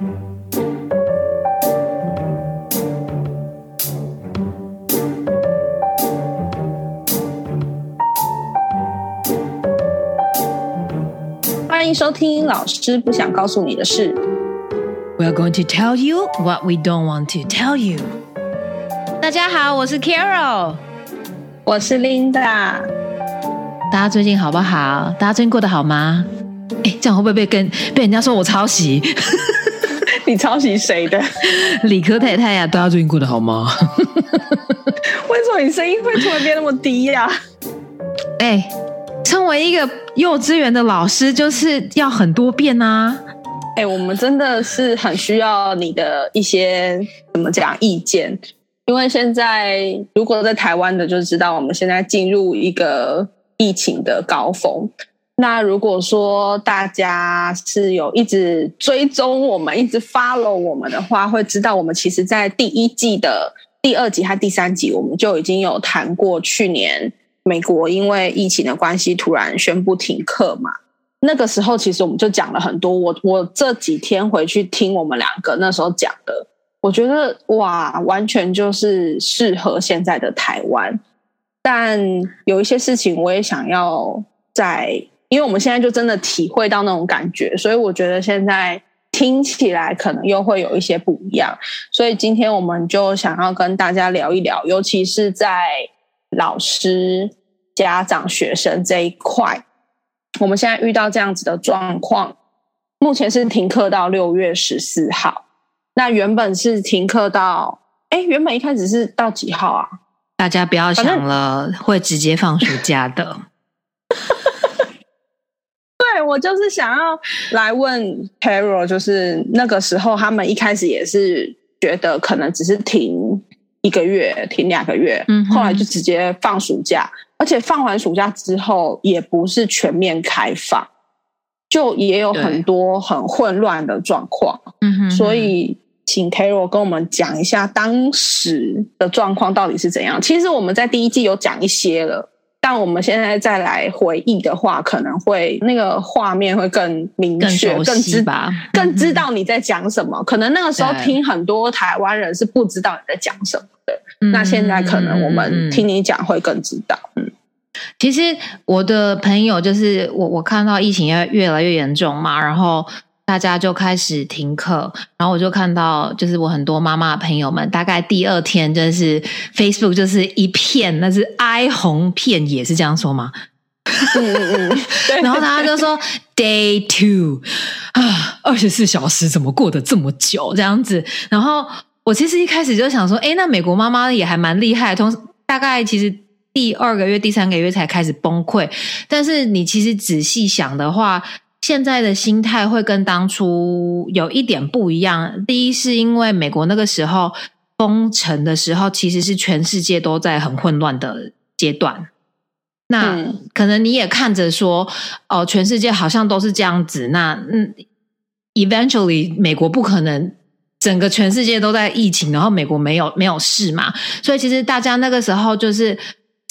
欢迎收听老师不想告诉你的事。We are going to tell you what we don't want to tell you。大家好，我是 Carol。我是 Linda，大家最近好不好？大家最近过得好吗？哎，这样会不会被跟被人家说我抄袭？你抄袭谁的？理科太太呀、大家最近过得好吗？为什么你声音会突然变那么低呀、哎，身为一个幼稚园的老师，就是要很多遍啊。哎、我们真的是很需要你的一些怎么讲意见，因为现在如果在台湾的就知道，我们现在进入一个疫情的高峰。那如果说大家是有一直追踪我们、一直 follow 我们的话，会知道我们其实在第一季的第二集和第三集，我们就已经有谈过去年美国因为疫情的关系突然宣布停课嘛。那个时候其实我们就讲了很多，我我这几天回去听我们两个那时候讲的，我觉得哇，完全就是适合现在的台湾。但有一些事情我也想要在，因为我们现在就真的体会到那种感觉，所以我觉得现在听起来可能又会有一些不一样。所以今天我们就想要跟大家聊一聊，尤其是在老师、家长、学生这一块。我们现在遇到这样子的状况，目前是停课到六月十四号。那原本是停课到，哎，原本一开始是到几号啊？大家不要想了，会直接放暑假的。对我就是想要来问 Carol，就是那个时候他们一开始也是觉得可能只是停一个月、停两个月，嗯后来就直接放暑假，而且放完暑假之后也不是全面开放，就也有很多很混乱的状况。嗯哼所以请 Carol 跟我们讲一下当时的状况到底是怎样。其实我们在第一季有讲一些了，但我们现在再来回忆的话，可能会那个画面会更明更确、熟更知悉吧，更知嗯道你在讲什么。可能那个时候对听很多台湾人是不知道你在讲什么的，那现在可能我们嗯听你讲会更知道。嗯，其实我的朋友就是我，我看到疫情越越来越严重嘛，然后大家就开始停课，然后我就看到就是我很多妈妈的朋友们，大概第二天就是 Facebook 就是一片，那是哀鸿遍野，是这样说吗？嗯嗯嗯，然后大家就说 Day Two 啊，二十四小时怎么过得这么久这样子？然后我其实一开始就想说，哎，那美国妈妈也还蛮厉害，同大概其实第二个月、第三个月才开始崩溃。但是你其实仔细想的话，现在的心态会跟当初有一点不一样。第一是因为美国那个时候封城的时候，其实是全世界都在很混乱的阶段。那、嗯可能你也看着说，哦，全世界好像都是这样子。那嗯，eventually 美国不可能整个全世界都在疫情，然后美国没有没有事嘛。所以其实大家那个时候就是。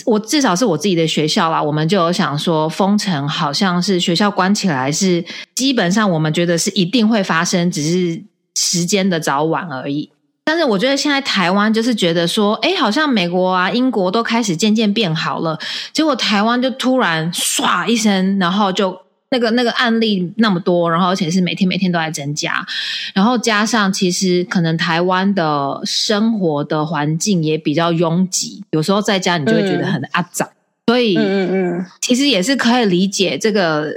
我至少是我自己的学校啦，我们就有想说，封城好像是学校关起来是基本上我们觉得是一定会发生，只是时间的早晚而已。但是我觉得现在台湾就是觉得说，哎，好像美国啊、英国都开始渐渐变好了，结果台湾就突然唰一声，然后就那个那个案例那么多，然后而且是每天每天都在增加，然后加上其实可能台湾的生活的环境也比较拥挤，有时候在家你就会觉得很阿杂，所以嗯嗯嗯，其实也是可以理解这个。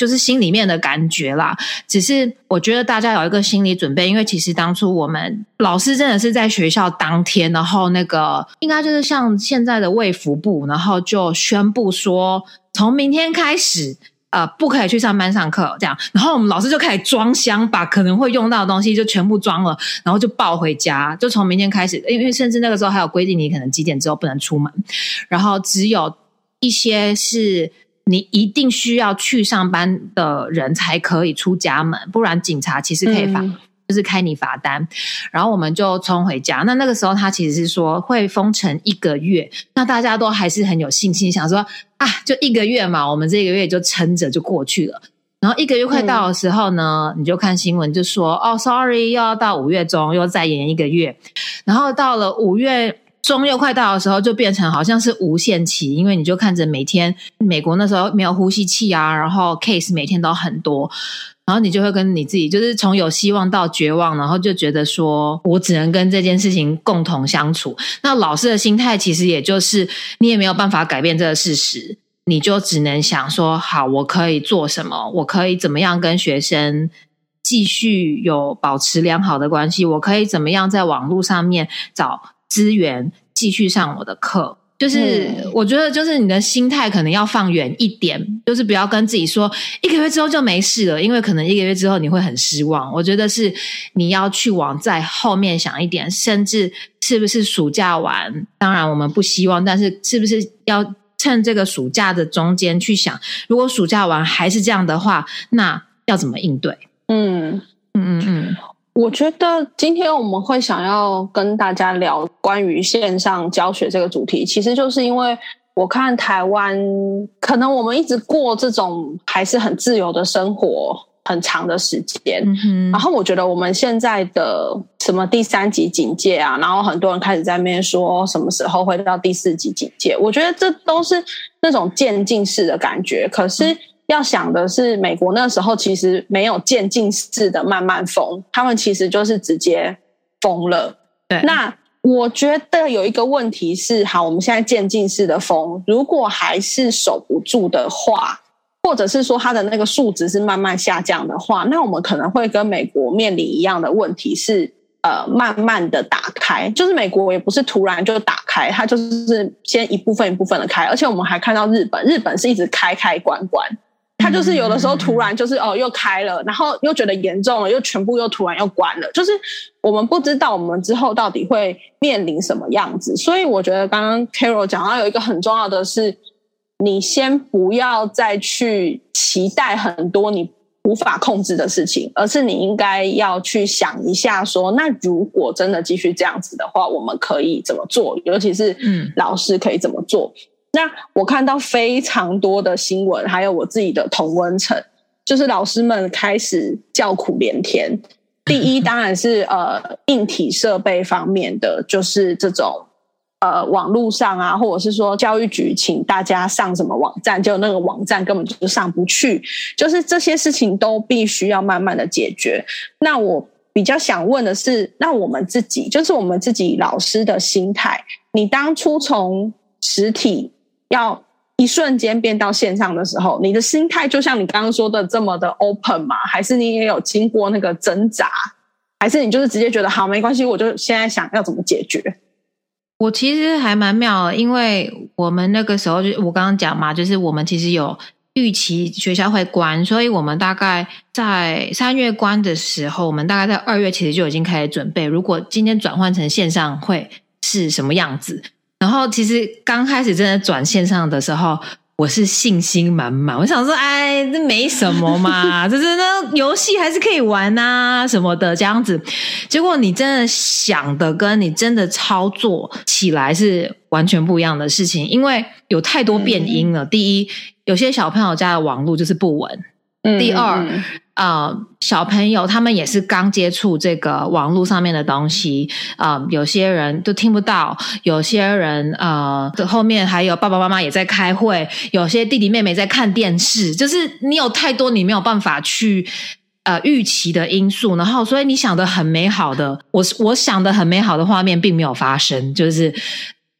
就是心里面的感觉啦，只是我觉得大家有一个心理准备，因为其实当初我们老师真的是在学校当天，然后那个应该就是像现在的卫福部，然后就宣布说，从明天开始，呃，不可以去上班上课这样，然后我们老师就开始装箱，把可能会用到的东西就全部装了，然后就抱回家，就从明天开始，因为甚至那个时候还有规定，你可能几点之后不能出门，然后只有一些是。你一定需要去上班的人才可以出家门，不然警察其实可以罚，就是开你罚单。然后我们就冲回家。那那个时候他其实是说会封城一个月，那大家都还是很有信心，想说啊，就一个月嘛，我们这个月就撑着就过去了。然后一个月快到的时候呢，你就看新闻就说哦，sorry，又要到五月中，又再延一个月。然后到了五月中又快到的时候，就变成好像是无限期，因为你就看着每天美国那时候没有呼吸器啊，然后 case 每天都很多。然后你就会跟你自己，就是从有希望到绝望，然后就觉得说我只能跟这件事情共同相处。那老师的心态其实也就是你也没有办法改变这个事实，你就只能想说好，我可以做什么？我可以怎么样跟学生继续有保持良好的关系？我可以怎么样在网络上面找资源继续上我的课？就是我觉得，就是你的心态可能要放远一点，就是不要跟自己说一个月之后就没事了，因为可能一个月之后你会很失望。我觉得是你要去往在后面想一点，甚至是不是暑假完？当然我们不希望，但是是不是要趁这个暑假的中间去想，如果暑假完还是这样的话，那要怎么应对？嗯嗯嗯嗯。我觉得今天我们会想要跟大家聊关于线上教学这个主题，其实就是因为我看台湾可能我们一直过这种还是很自由的生活很长的时间，然后我觉得我们现在的什么第三级警戒啊，然后很多人开始在那边说什么时候会到第四级警戒，我觉得这都是那种渐进式的感觉，可是。要想的是，美国那时候其实没有渐进式的慢慢封，他们其实就是直接封了。对，那我觉得有一个问题是，好，我们现在渐进式的封，如果还是守不住的话，或者是说它的那个数值是慢慢下降的话，那我们可能会跟美国面临一样的问题，是呃，慢慢的打开，就是美国也不是突然就打开，它就是先一部分一部分的开，而且我们还看到日本，日本是一直开开关关。他就是有的时候突然就是哦又开了，然后又觉得严重了，又全部又突然又关了。就是我们不知道我们之后到底会面临什么样子，所以我觉得刚刚 Carol 讲到有一个很重要的是，你先不要再去期待很多你无法控制的事情，而是你应该要去想一下，说那如果真的继续这样子的话，我们可以怎么做？尤其是嗯，老师可以怎么做？那我看到非常多的新闻，还有我自己的同温层，就是老师们开始叫苦连天。第一，当然是呃硬体设备方面的，就是这种呃网络上啊，或者是说教育局请大家上什么网站，就那个网站根本就上不去，就是这些事情都必须要慢慢的解决。那我比较想问的是，那我们自己，就是我们自己老师的心态，你当初从实体。要一瞬间变到线上的时候，你的心态就像你刚刚说的这么的 open 吗？还是你也有经过那个挣扎？还是你就是直接觉得好没关系，我就现在想要怎么解决？我其实还蛮妙，因为我们那个时候就我刚刚讲嘛，就是我们其实有预期学校会关，所以我们大概在三月关的时候，我们大概在二月其实就已经开始准备，如果今天转换成线上会是什么样子。然后其实刚开始真的转线上的时候，我是信心满满。我想说，哎，这没什么嘛，这是那游戏还是可以玩啊什么的这样子。结果你真的想的跟你真的操作起来是完全不一样的事情，因为有太多变音了。第一，有些小朋友家的网络就是不稳。第二，呃，小朋友他们也是刚接触这个网络上面的东西，啊，有些人都听不到，有些人呃，后面还有爸爸妈妈也在开会，有些弟弟妹妹在看电视，就是你有太多你没有办法去呃预期的因素，然后所以你想的很美好的，我我想的很美好的画面并没有发生，就是。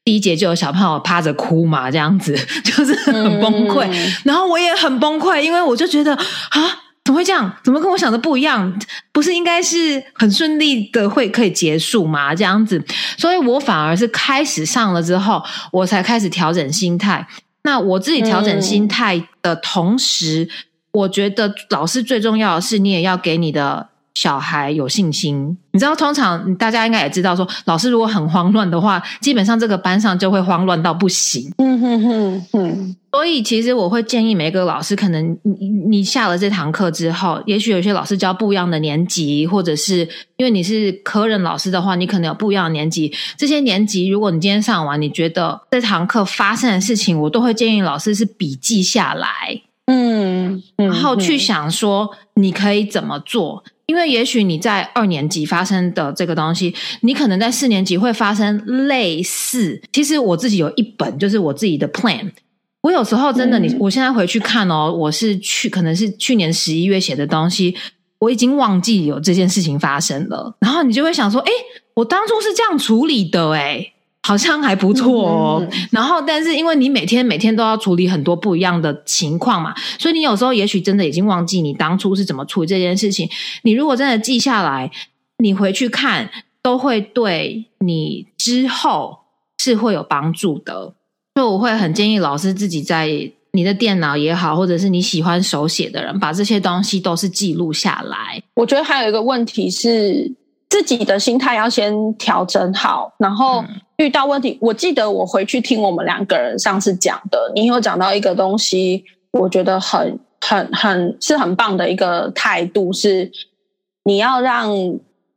第一节就有小朋友趴着哭嘛，这样子 就是很崩溃，然后我也很崩溃，因为我就觉得啊，怎么会这样？怎么跟我想的不一样？不是应该是很顺利的会可以结束吗？这样子，所以我反而是开始上了之后，我才开始调整心态。那我自己调整心态的同时，我觉得老师最重要的是，你也要给你的。小孩有信心，你知道，通常大家应该也知道，说老师如果很慌乱的话，基本上这个班上就会慌乱到不行。嗯哼哼哼。所以其实我会建议每一个老师，可能你你下了这堂课之后，也许有些老师教不一样的年级，或者是因为你是科任老师的话，你可能有不一样的年级。这些年级，如果你今天上完，你觉得这堂课发生的事情，我都会建议老师是笔记下来。嗯，然后去想说你可以怎么做。因为也许你在二年级发生的这个东西，你可能在四年级会发生类似。其实我自己有一本，就是我自己的 plan。我有时候真的，你我现在回去看哦，我是去可能是去年十一月写的东西，我已经忘记有这件事情发生了。然后你就会想说，哎，我当初是这样处理的，哎。好像还不错哦，然后但是因为你每天每天都要处理很多不一样的情况嘛，所以你有时候也许真的已经忘记你当初是怎么处理这件事情。你如果真的记下来，你回去看都会对你之后是会有帮助的。所以我会很建议老师自己在你的电脑也好，或者是你喜欢手写的人，把这些东西都是记录下来。我觉得还有一个问题是。自己的心态要先调整好，然后遇到问题，我记得我回去听我们两个人上次讲的，你有讲到一个东西，我觉得很很很是很棒的一个态度，是你要让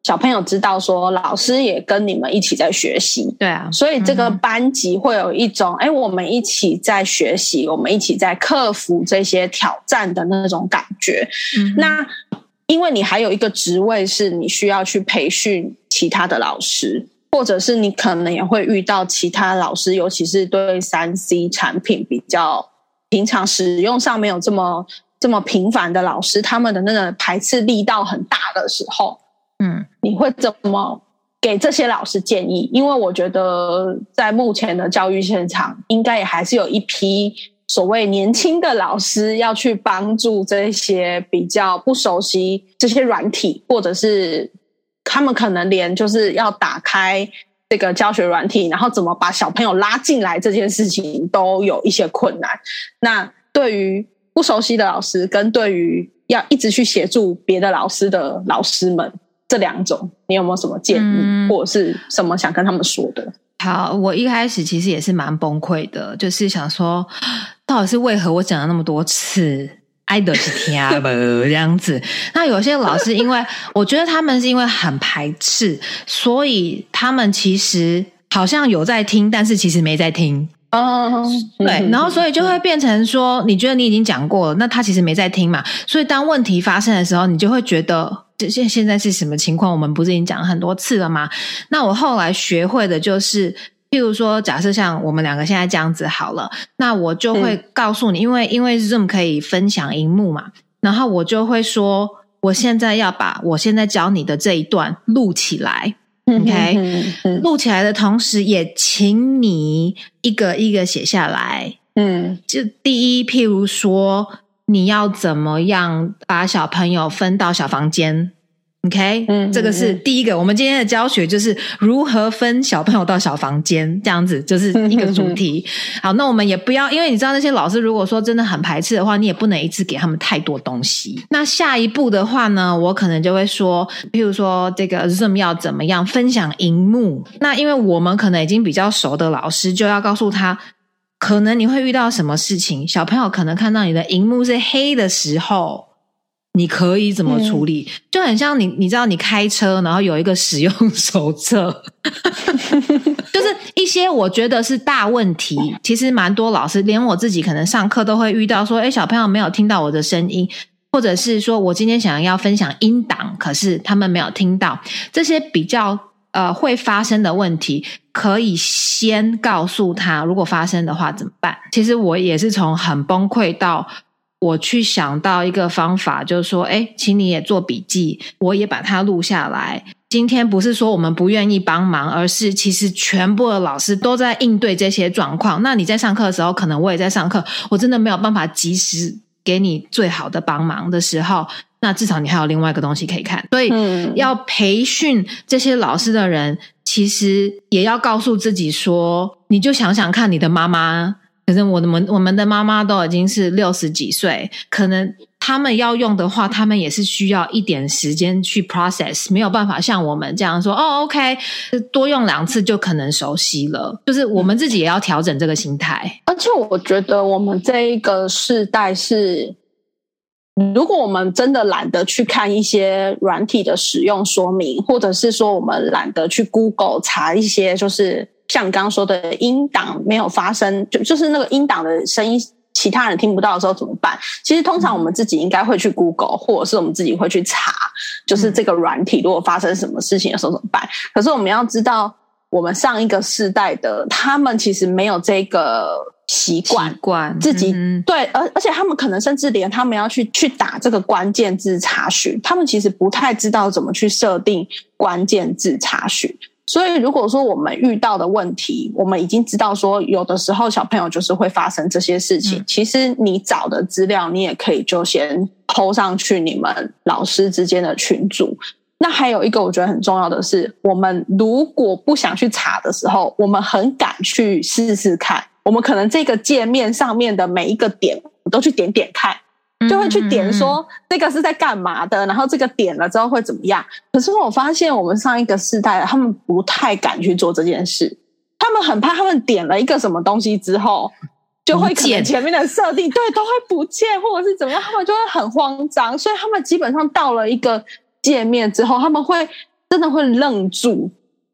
小朋友知道说，老师也跟你们一起在学习，对啊，所以这个班级会有一种，哎，我们一起在学习，我们一起在克服这些挑战的那种感觉，那。因为你还有一个职位，是你需要去培训其他的老师，或者是你可能也会遇到其他老师，尤其是对三 C 产品比较平常使用上没有这么这么频繁的老师，他们的那个排斥力道很大的时候，嗯，你会怎么给这些老师建议？因为我觉得在目前的教育现场，应该也还是有一批。所谓年轻的老师要去帮助这些比较不熟悉这些软体，或者是他们可能连就是要打开这个教学软体，然后怎么把小朋友拉进来这件事情都有一些困难。那对于不熟悉的老师，跟对于要一直去协助别的老师的老师们，这两种，你有没有什么建议，或者是什么想跟他们说的？好，我一开始其实也是蛮崩溃的，就是想说，到底是为何我讲了那么多次，爱的是听不这样子。那有些老师，因为我觉得他们是因为很排斥，所以他们其实好像有在听，但是其实没在听。哦，对，然后所以就会变成说，你觉得你已经讲过了，那他其实没在听嘛。所以当问题发生的时候，你就会觉得。现现在是什么情况？我们不是已经讲了很多次了吗？那我后来学会的就是，譬如说，假设像我们两个现在这样子好了，那我就会告诉你，因为因为 Zoom 可以分享荧幕嘛，然后我就会说，我现在要把我现在教你的这一段录起来，OK？录起来的同时，也请你一个一个写下来。嗯，就第一，譬如说。你要怎么样把小朋友分到小房间？OK，嗯，这个是第一个。我们今天的教学就是如何分小朋友到小房间，这样子就是一个主题。好，那我们也不要，因为你知道那些老师如果说真的很排斥的话，你也不能一次给他们太多东西。那下一步的话呢，我可能就会说，譬如说这个 Zoom 要怎么样分享荧幕？那因为我们可能已经比较熟的老师，就要告诉他。可能你会遇到什么事情？小朋友可能看到你的荧幕是黑的时候，你可以怎么处理？就很像你，你知道，你开车，然后有一个使用手册，就是一些我觉得是大问题。其实蛮多老师，连我自己可能上课都会遇到，说：“哎，小朋友没有听到我的声音，或者是说我今天想要分享音档，可是他们没有听到。”这些比较呃会发生的问题。可以先告诉他，如果发生的话怎么办？其实我也是从很崩溃到我去想到一个方法，就是说，哎，请你也做笔记，我也把它录下来。今天不是说我们不愿意帮忙，而是其实全部的老师都在应对这些状况。那你在上课的时候，可能我也在上课，我真的没有办法及时给你最好的帮忙的时候，那至少你还有另外一个东西可以看。所以要培训这些老师的人。其实也要告诉自己说，你就想想看，你的妈妈，可是我们我们的妈妈都已经是六十几岁，可能他们要用的话，他们也是需要一点时间去 process，没有办法像我们这样说，哦，OK，多用两次就可能熟悉了。就是我们自己也要调整这个心态。而且我觉得我们这一个世代是。如果我们真的懒得去看一些软体的使用说明，或者是说我们懒得去 Google 查一些，就是像你刚刚说的音档没有发生，就就是那个音档的声音其他人听不到的时候怎么办？其实通常我们自己应该会去 Google，或者是我们自己会去查，就是这个软体如果发生什么事情的时候怎么办？可是我们要知道，我们上一个世代的他们其实没有这个习惯，惯自己嗯对，而而且他们可能甚至连他们要去去打这个关键字查询，他们其实不太知道怎么去设定关键字查询。所以，如果说我们遇到的问题，我们已经知道说，有的时候小朋友就是会发生这些事情。嗯其实你找的资料，你也可以就先抛上去你们老师之间的群组。那还有一个我觉得很重要的是，我们如果不想去查的时候，我们很敢去试试看。我们可能这个界面上面的每一个点，我都去点点看，就会去点说这个是在干嘛的，然后这个点了之后会怎么样。可是我发现我们上一个世代他们不太敢去做这件事，他们很怕他们点了一个什么东西之后。就会可能前面的设定对都会不见，或者是怎么样，他们就会很慌张，所以他们基本上到了一个界面之后，他们会真的会愣住，嗯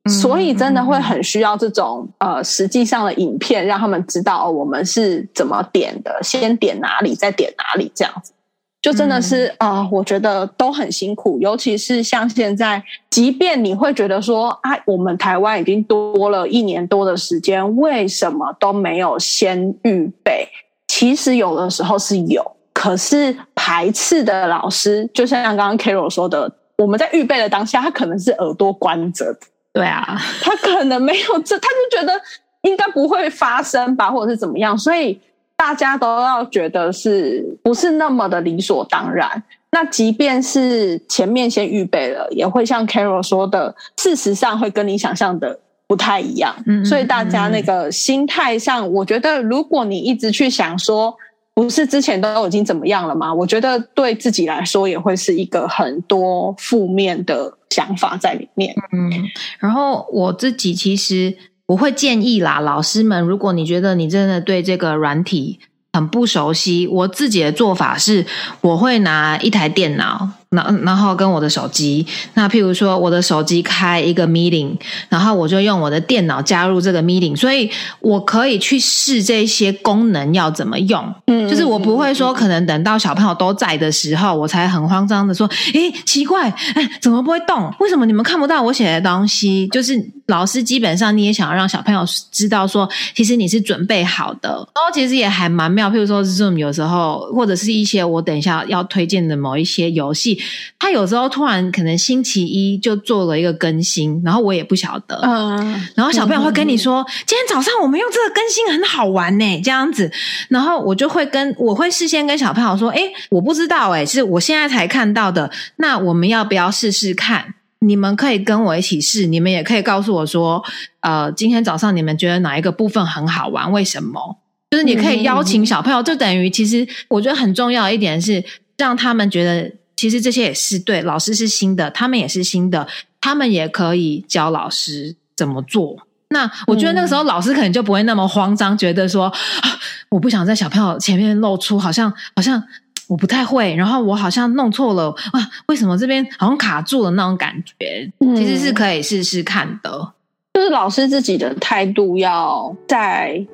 所以真的会很需要这种呃实际上的影片，让他们知道、哦我们是怎么点的，先点哪里，再点哪里，这样子。就真的是啊、呃我觉得都很辛苦，尤其是像现在，即便你会觉得说，啊，我们台湾已经多了一年多的时间，为什么都没有先预备？其实有的时候是有，可是排斥的老师，就像刚刚 Carol 说的，我们在预备的当下，他可能是耳朵关着的，对啊，他可能没有这，他就觉得应该不会发生吧，或者是怎么样，所以大家都要觉得是不是那么的理所当然。那即便是前面先预备了，也会像 Carol 说的，事实上会跟你想象的不太一样。嗯嗯所以大家那个心态上，我觉得如果你一直去想说，不是之前都已经怎么样了吗？我觉得对自己来说也会是一个很多负面的想法在里面。嗯，然后我自己其实我会建议啦，老师们，如果你觉得你真的对这个软体很不熟悉，我自己的做法是，我会拿一台电脑，然然后跟我的手机，那譬如说我的手机开一个 meeting，然后我就用我的电脑加入这个 meeting，所以我可以去试这些功能要怎么用。嗯就是我不会说，可能等到小朋友都在的时候，我才很慌张的说：“诶，奇怪，哎，怎么不会动？为什么你们看不到我写的东西？”就是老师基本上你也想要让小朋友知道说，其实你是准备好的。然后其实也还蛮妙，譬如说 Zoom 有时候或者是一些我等一下要推荐的某一些游戏，它有时候突然可能星期一就做了一个更新，然后我也不晓得。嗯，然后小朋友会跟你说：“今天早上我们用这个更新很好玩呢，这样子。”然后我就会跟我会事先跟小朋友说：“诶，我不知道诶，是我现在才看到的。那我们要不要试试看？你们可以跟我一起试，你们也可以告诉我说，呃，今天早上你们觉得哪一个部分很好玩？为什么？就是你可以邀请小朋友，就等于其实我觉得很重要的一点是让他们觉得，其实这些也是对老师是新的，他们也是新的，他们也可以教老师怎么做。那我觉得那个时候老师可能就不会那么慌张，觉得说啊，我不想在小朋友前面露出，好像好 像我不太会，然后我好像弄错了啊，为什么这边好像卡住了那种感觉？嗯其实是可以试试看的。就是老师自己的态度要再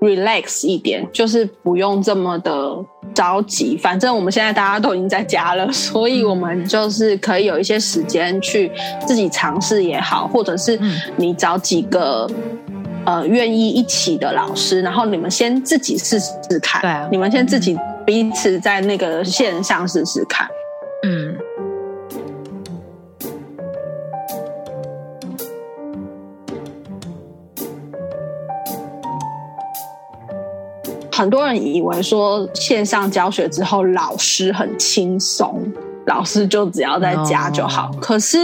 relax 一点，就是不用这么的着急。反正我们现在大家都已经在家了，所以我们就是可以有一些时间去自己尝试也好，或者是嗯你找几个。呃，愿意一起的老师，然后你们先自己试试看，对啊你们先自己彼此在那个线上试试看，嗯，很多人以为说线上教学之后老师很轻松，老师就只要在家就好。可是，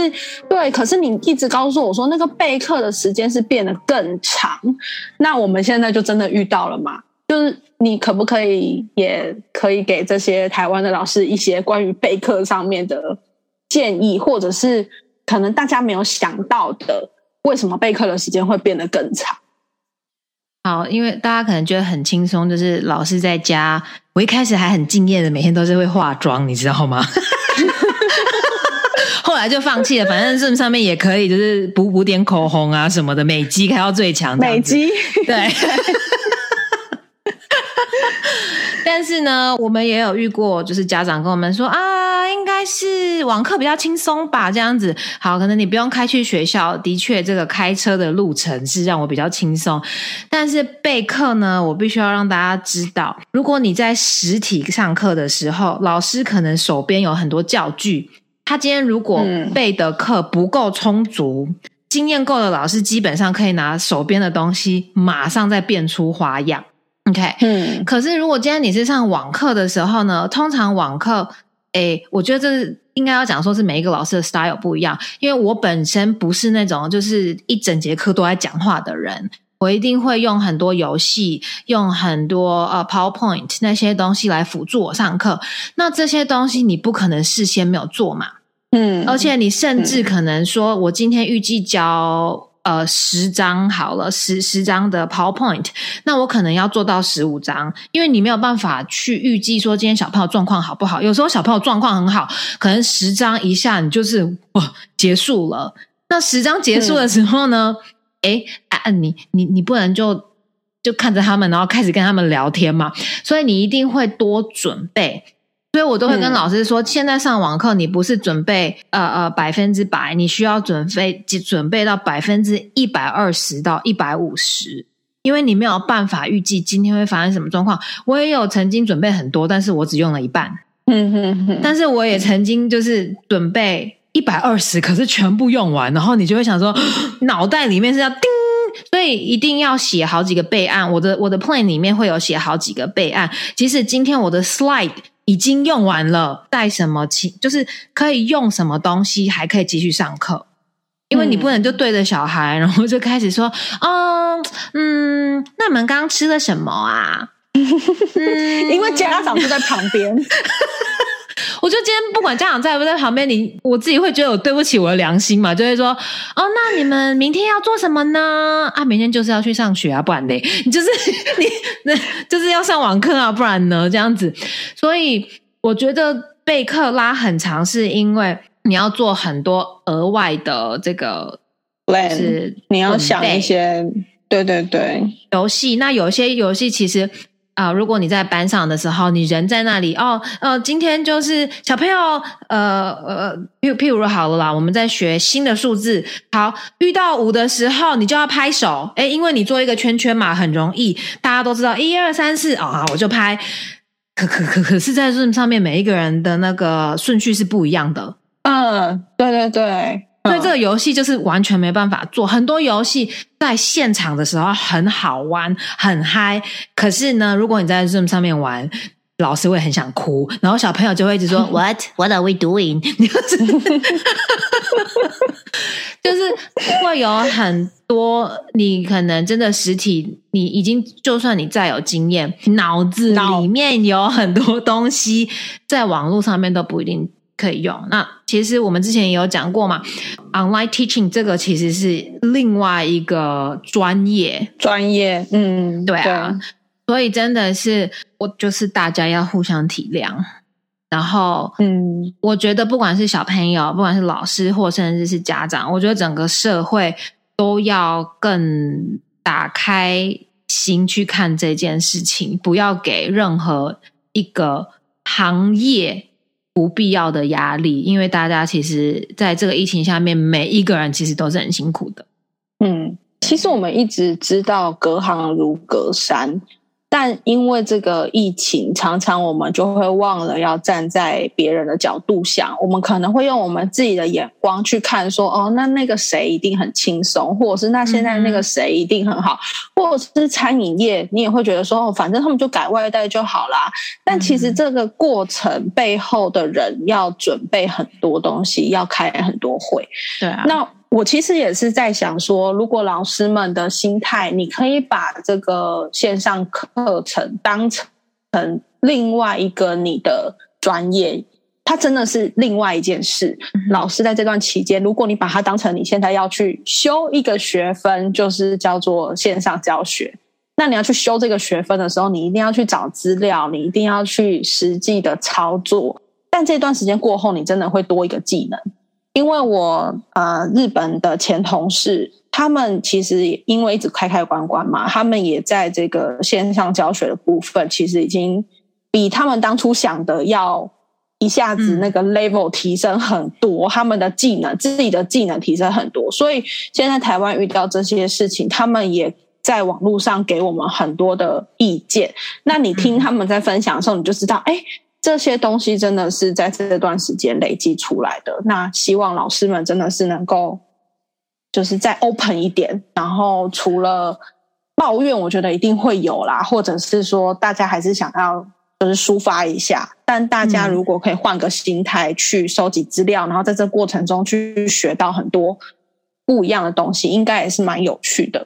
对，可是你一直告诉我说那个备课的时间是变得更长，那我们现在就真的遇到了嘛？就是你可不可以也可以给这些台湾的老师一些关于备课上面的建议，或者是可能大家没有想到的，为什么备课的时间会变得更长？好，因为大家可能觉得很轻松，就是老师在家，我一开始还很敬业的，每天都是会化妆，你知道吗？后来就放弃了，反正 Zoom 上面也可以，就是补补点口红啊什么的，美肌开到最强，这样子美肌，对。但是呢，我们也有遇过，就是家长跟我们说啊，应该是网课比较轻松吧，这样子。好，可能你不用开去学校，的确，这个开车的路程是让我比较轻松。但是备课呢，我必须要让大家知道，如果你在实体上课的时候，老师可能手边有很多教具，他今天如果备的课不够充足。经验够的老师基本上可以拿手边的东西，马上再变出花样。OK，嗯。可是如果今天你是上网课的时候呢？通常网课，诶，我觉得这应该要讲说是每一个老师的 style 不一样。因为我本身不是那种就是一整节课都在讲话的人，我一定会用很多游戏，用很多呃 PowerPoint 那些东西来辅助我上课。那这些东西你不可能事先没有做嘛？嗯，而且你甚至可能说，我今天预计教呃十张好了，十十张的 PowerPoint，那我可能要做到十五张，因为你没有办法去预计说今天小朋友状况好不好。有时候小朋友状况很好，可能十张一下你就是哇结束了。那十张结束的时候呢？哎啊，你你你不能就就看着他们，然后开始跟他们聊天嘛？所以你一定会多准备。所以我都会跟老师说，现在上网课，你不是准备呃呃百分之百，你需要准备准备到百分之一百二十到一百五十，因为你没有办法预计今天会发生什么状况。我也有曾经准备很多，但是我只用了一半。嗯哼哼。但是我也曾经就是准备一百二十，可是全部用完，然后你就会想说，脑袋里面是要叮，所以一定要写好几个备案。我的我的 plan 里面会有写好几个备案，即使今天我的 slide。已经用完了，带什么其就是可以用什么东西，还可以继续上课。因为你不能就对着小孩，然后就开始说：“嗯，嗯，那你们刚刚吃了什么啊？” 因为家长就在旁边。我就今天不管家长在不在旁边，你我自己会觉得我对不起我的良心嘛，就会说：“哦，那你们明天要做什么呢？啊，明天就是要去上学啊，不然呢，你就是 你那就是要上网课啊，不然呢这样子。所以我觉得备课拉很长，是因为你要做很多额外的这个，是你要想一些，对对对，游戏。那有些游戏其实。啊，如果你在班上的时候，你人在那里哦，呃，今天就是小朋友，呃呃，譬譬如好了啦，我们在学新的数字，好，遇到五的时候，你就要拍手，诶，因为你做一个圈圈嘛，很容易，大家都知道一二三四，哦，我就拍，可可可可是在这上面，每一个人的那个顺序是不一样的，嗯，对对对。所以这个游戏就是完全没办法做。很多游戏在现场的时候很好玩、很嗨，可是呢，如果你在 Zoom 上面玩，老师会很想哭，然后小朋友就会一直说 What What are we doing？就是会有很多你可能真的实体，你已经就算你再有经验，脑子里面有很多东西，在网络上面都不一定。可以用。那其实我们之前也有讲过嘛，online teaching 这个其实是另外一个专业，专业，嗯，对啊。所以真的是，我就是大家要互相体谅。然后，嗯，我觉得不管是小朋友，不管是老师，或甚至是家长，我觉得整个社会都要更打开心去看这件事情，不要给任何一个行业。不必要的压力，因为大家其实在这个疫情下面，每一个人其实都是很辛苦的。嗯，其实我们一直知道隔行如隔山。但因为这个疫情，常常我们就会忘了要站在别人的角度想。我们可能会用我们自己的眼光去看，说哦，那那个谁一定很轻松，或者是那现在那个谁一定很好，或者是餐饮业，你也会觉得说哦，反正他们就改外带就好啦。但其实这个过程背后的人要准备很多东西，要开很多会。对啊，那。我其实也是在想说，如果老师们的心态，你可以把这个线上课程当成另外一个你的专业，它真的是另外一件事。老师在这段期间，如果你把它当成你现在要去修一个学分，就是叫做线上教学，那你要去修这个学分的时候，你一定要去找资料，你一定要去实际的操作。但这段时间过后，你真的会多一个技能。因为我呃，日本的前同事，他们其实因为一直开开关关嘛，他们也在这个线上教学的部分，其实已经比他们当初想的要一下子那个 level 提升很多，他们的技能自己的技能提升很多，所以现在台湾遇到这些事情，他们也在网络上给我们很多的意见。那你听他们在分享的时候，你就知道，哎，这些东西真的是在这段时间累积出来的。那希望老师们真的是能够。就是再 open 一点，然后除了抱怨，我觉得一定会有啦，或者是说大家还是想要就是抒发一下。但大家如果可以换个心态去收集资料，然后在这过程中去学到很多不一样的东西，应该也是蛮有趣的。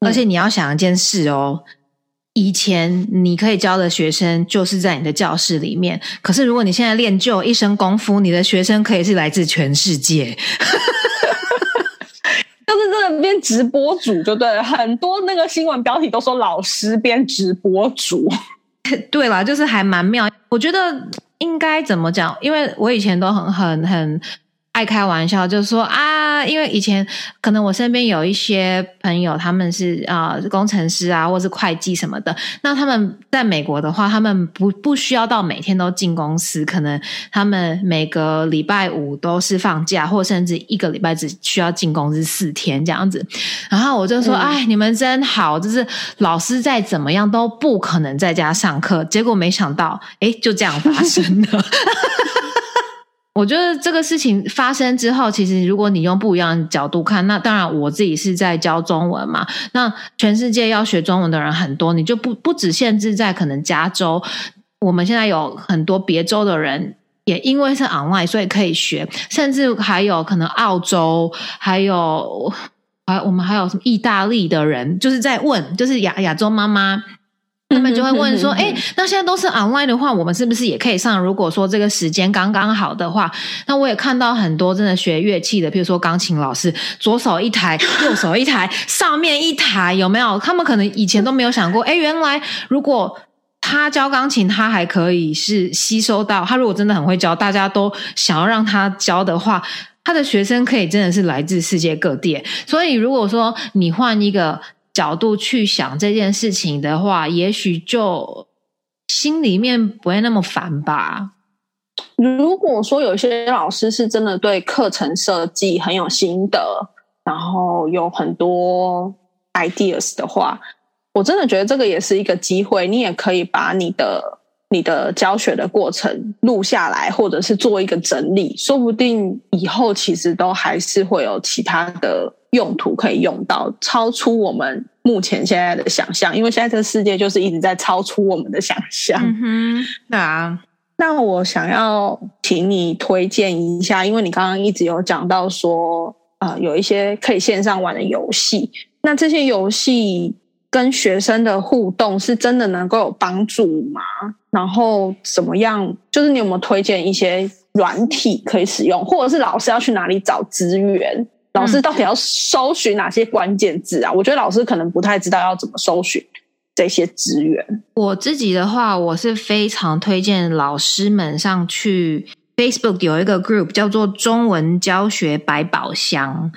而且你要想一件事哦，以前你可以教的学生就是在你的教室里面，可是如果你现在练就一身功夫，你的学生可以是来自全世界。就是这个编直播主就对了，很多那个新闻标题都说老师变直播主，对啦，就是还蛮妙。我觉得应该怎么讲？因为我以前都很很很。爱开玩笑，就是说啊，因为以前可能我身边有一些朋友，他们是啊工程师啊，或是会计什么的。那他们在美国的话，他们不不需要到每天都进公司，可能他们每个礼拜五都是放假，或甚至一个礼拜只需要进公司四天这样子。然后我就说，哎，你们真好，就是老师再怎么样都不可能在家上课。结果没想到，哎，就这样发生了。我觉得这个事情发生之后，其实如果你用不一样的角度看，那当然我自己是在教中文嘛。那全世界要学中文的人很多，你就不不只限制在可能加州，我们现在有很多别州的人也因为是 online，所以可以学，甚至还有可能澳洲，还有还我们还有什么意大利的人，就是在问，就是亚亚洲妈妈。他们就会问说：“哎，那现在都是 online 的话，我们是不是也可以上？如果说这个时间刚刚好的话，那我也看到很多真的学乐器的，譬如说钢琴老师，左手一台，右手一台，上面一台，有没有？他们可能以前都没有想过，哎，原来如果他教钢琴，他还可以是吸收到。他如果真的很会教，大家都想要让他教的话，他的学生可以真的是来自世界各地。所以，如果说你换一个。”角度去想这件事情的话，也许就心里面不会那么烦吧。如果说有些老师是真的对课程设计很有心得，然后有很多 ideas 的话，我真的觉得这个也是一个机会。你也可以把你的你的教学的过程录下来，或者是做一个整理，说不定以后其实都还是会有其他的。用途可以用到超出我们目前现在的想象，因为现在这个世界就是一直在超出我们的想象。嗯哼，啊，那我想要请你推荐一下，因为你刚刚一直有讲到说，呃，有一些可以线上玩的游戏，那这些游戏跟学生的互动是真的能够有帮助吗？然后怎么样？就是你有没有推荐一些软体可以使用，或者是老师要去哪里找资源？老师到底要搜寻哪些关键字啊？我觉得老师可能不太知道要怎么搜寻这些资源。我自己的话，我是非常推荐老师们上去 Facebook 有一个 group 叫做中文教学百宝箱。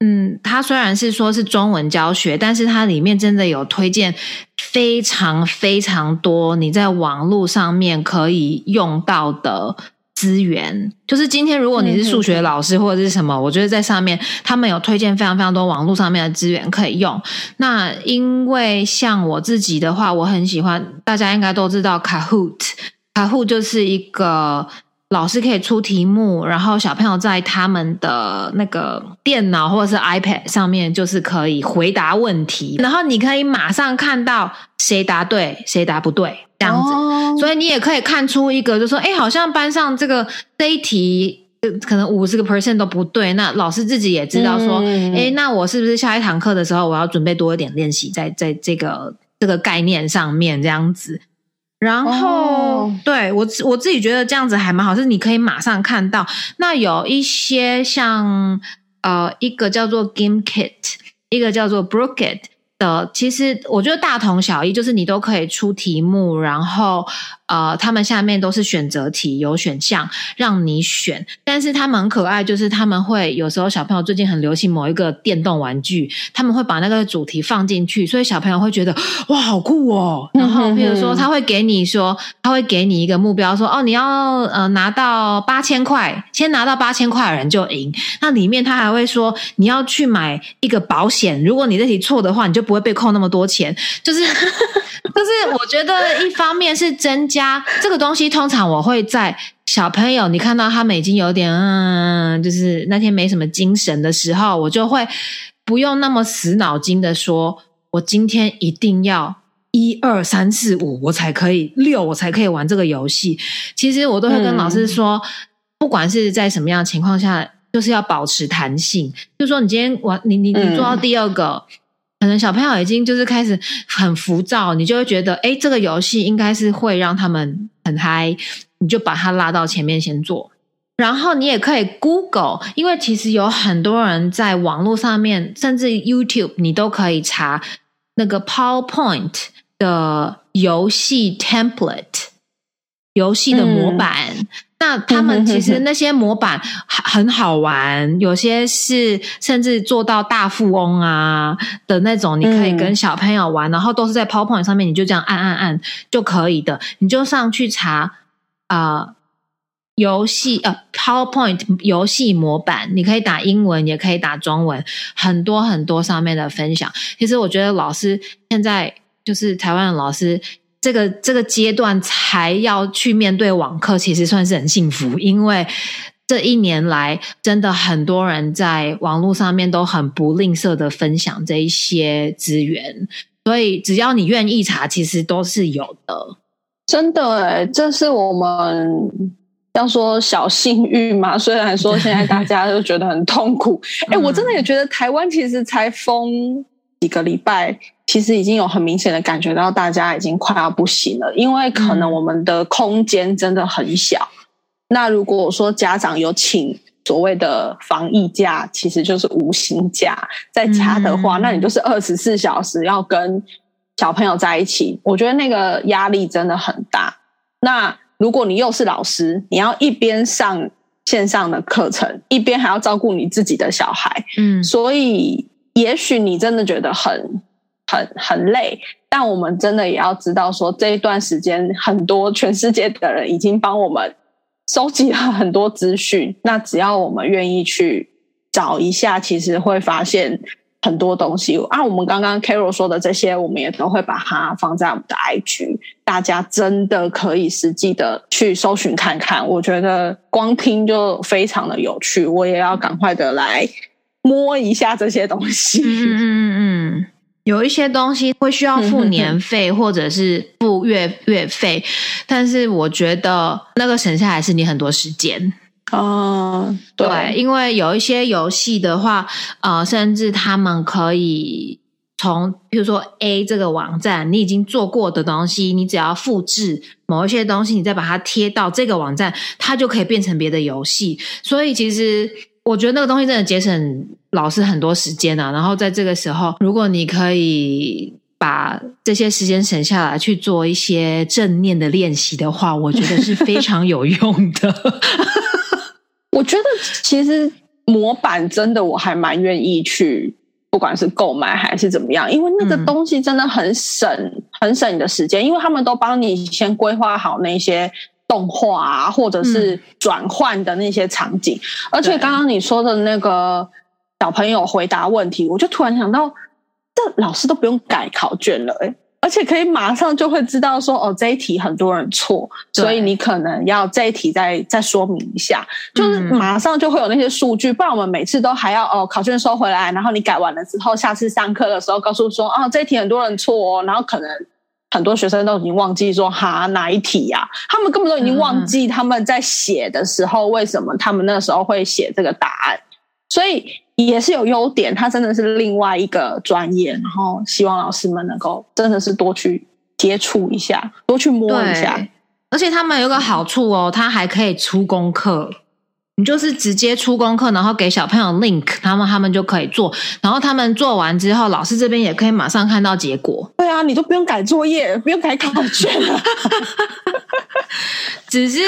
嗯，它虽然是说是中文教学，但是它里面真的有推荐非常非常多你在网络上面可以用到的。资源就是今天，如果你是数学老师或者是什么，我觉得在上面他们有推荐非常非常多网络上面的资源可以用。那因为像我自己的话，我很喜欢，大家应该都知道 Kahoot，Kahoot 就是一个。老师可以出题目，然后小朋友在他们的那个电脑或者是 iPad 上面，就是可以回答问题，然后你可以马上看到谁答对，谁答不对这样子。所以你也可以看出一个，就说，哎，好像班上这个这一题可能五十个 percent 都不对，那老师自己也知道说，哎，那我是不是下一堂课的时候，我要准备多一点练习在在这个这个概念上面这样子。然后，对我我自己觉得这样子还蛮好，是你可以马上看到。那有一些像呃，一个叫做 Game Kit，一个叫做 b r o o k e t 的，其实我觉得大同小异，就是你都可以出题目，然后呃，他们下面都是选择题，有选项让你选。但是他们很可爱，就是他们会有时候小朋友最近很流行某一个电动玩具，他们会把那个主题放进去，所以小朋友会觉得哇，好酷哦。然后比如说他会给你说，他会给你一个目标，说哦，你要呃拿到八千块，先拿到八千块的人就赢。那里面他还会说，你要去买一个保险，如果你这题错的话，你就不会被扣那么多钱。就是，就是我觉得一方面是增加这个东西，通常我会在小朋友你看到他们已经有点嗯，就是那天没什么精神的时候，我就会不用那么死脑筋的说，我今天一定要一二三四五，我才可以六，我才可以玩这个游戏。其实我都会跟老师说，不管是在什么样的情况下，就是要保持弹性。就说你今天玩，你你你做到第二个。可能小朋友已经就是开始很浮躁，你就会觉得，哎，这个游戏应该是会让他们很嗨，你就把他拉到前面先做。然后你也可以 Google，因为其实有很多人在网络上面，甚至 YouTube，你都可以查那个 PowerPoint 的游戏 template，游戏的模板。那他们其实那些模板很好玩，有些是甚至做到大富翁啊的那种，你可以跟小朋友玩，然后都是在 PowerPoint 上面，你就这样按按按就可以的。你就上去查啊，游戏呃 PowerPoint 游戏模板，你可以打英文，也可以打中文，很多很多上面的分享。其实我觉得老师现在就是台湾的老师。这个这个阶段才要去面对网课，其实算是很幸福，因为这一年来真的很多人在网络上面都很不吝啬的分享这一些资源，所以只要你愿意查，其实都是有的。真的哎，这是我们要说小幸运嘛？虽然说现在大家都觉得很痛苦，哎，我真的也觉得台湾其实才封几个礼拜。其实已经有很明显的感觉到，大家已经快要不行了，因为可能我们的空间真的很小。那如果说家长有请所谓的防疫假，其实就是无薪假，在家的话，那你就是二十四小时要跟小朋友在一起，我觉得那个压力真的很大。那如果你又是老师，你要一边上线上的课程，一边还要照顾你自己的小孩，嗯，所以也许你真的觉得很。很很累，但我们真的也要知道，说这一段时间，很多全世界的人已经帮我们收集了很多资讯。那只要我们愿意去找一下，其实会发现很多东西。按我们刚刚 Carol 说的这些，我们也都会把它放在我们的 IG，大家真的可以实际的去搜寻看看。我觉得光听就非常的有趣，我也要赶快的来摸一下这些东西。嗯嗯嗯。有一些东西会需要付年费或者是付月月费，但是我觉得那个省下来是你很多时间哦。对，因为有一些游戏的话，呃，甚至他们可以从，比如说 A 这个网站，你已经做过的东西，你只要复制某一些东西，你再把它贴到这个网站，它就可以变成别的游戏。所以其实。我觉得那个东西真的节省老师很多时间啊。然后在这个时候，如果你可以把这些时间省下来去做一些正念的练习的话，我觉得是非常有用的。我觉得其实模板真的我还蛮愿意去，不管是购买还是怎么样，因为那个东西真的很省，很省你的时间，因为他们都帮你先规划好那些。动画啊，或者是转换的那些场景，而且刚刚你说的那个小朋友回答问题，我就突然想到，这老师都不用改考卷了，哎，而且可以马上就会知道说，哦，这一题很多人错，所以你可能要这一题再再说明一下，就是马上就会有那些数据，不然我们每次都还要哦考卷收回来，然后你改完了之后，下次上课的时候告诉说，哦，这一题很多人错哦，然后可能。很多学生都已经忘记说哈哪一题呀？他们根本都已经忘记他们在写的时候为什么他们那时候会写这个答案，所以也是有优点。它真的是另外一个专业，然后希望老师们能够真的是多去接触一下，多去摸一下。而且他们有个好处哦，他还可以出功课。你就是直接出功课，然后给小朋友 link，他们他们就可以做，然后他们做完之后，老师这边也可以马上看到结果。对啊，你都不用改作业，不用改考卷了。只是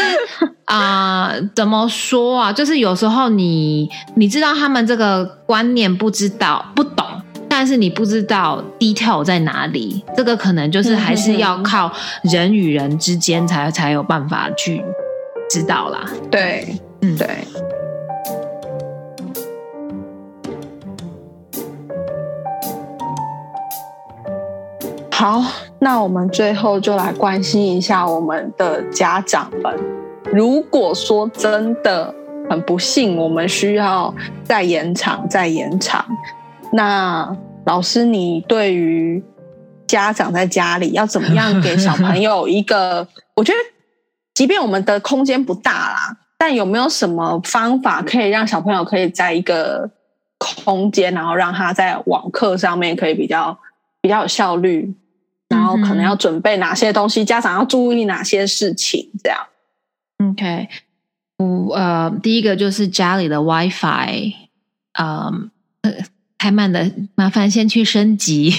啊、怎么说啊？就是有时候你你知道他们这个观念不知道不懂，但是你不知道 detail 在哪里，这个可能就是还是要靠人与人之间才才有办法去知道啦。对，嗯对。好，那我们最后就来关心一下我们的家长们。如果说真的很不幸，我们需要再延长、再延长，那老师，你对于家长在家里要怎么样给小朋友一个？我觉得，即便我们的空间不大啦，但有没有什么方法可以让小朋友可以在一个空间，然后让他在网课上面可以比较比较有效率，然后可能要准备哪些东西，家长要注意哪些事情，这样。OK，我呃，第一个就是家里的 WiFi，嗯，呃太慢的，麻烦先去升级。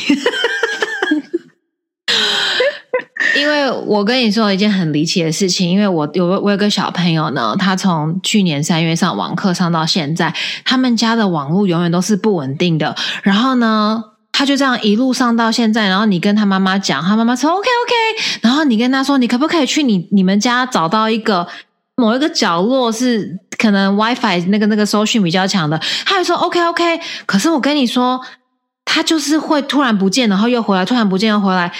因因为我跟你说一件很离奇的事情，因为我有我有个小朋友呢，他从去年三月上网课上到现在，他们家的网络永远都是不稳定的。然后呢，他就这样一路上到现在，然后你跟他妈妈讲，他妈妈说 OK OK，然后你跟他说，你可不可以去你你们家找到一个某一个角落是可能 WiFi 那个那个搜讯比较强的，他就说 OK OK，可是我跟你说，他就是会突然不见，然后又回来，突然不见又回来，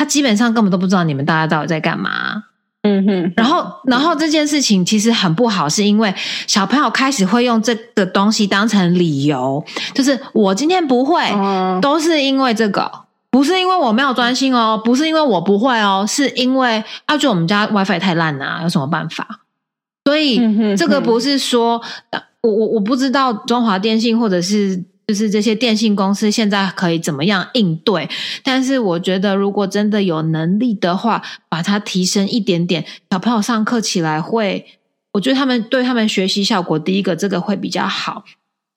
他基本上根本都不知道你们大家到底在干嘛。嗯哼，然后，然后这件事情其实很不好，是因为小朋友开始会用这个东西当成理由，就是我今天不会，嗯都是因为这个，不是因为我没有专心哦，不是因为我不会哦，是因为啊，就我们家 WiFi 太烂了、啊，有什么办法？所以、嗯这个不是说，呃我我我不知道中华电信或者是。就是这些电信公司现在可以怎么样应对？但是我觉得，如果真的有能力的话，把它提升一点点，小朋友上课起来会，我觉得他们对他们学习效果，第一个这个会比较好。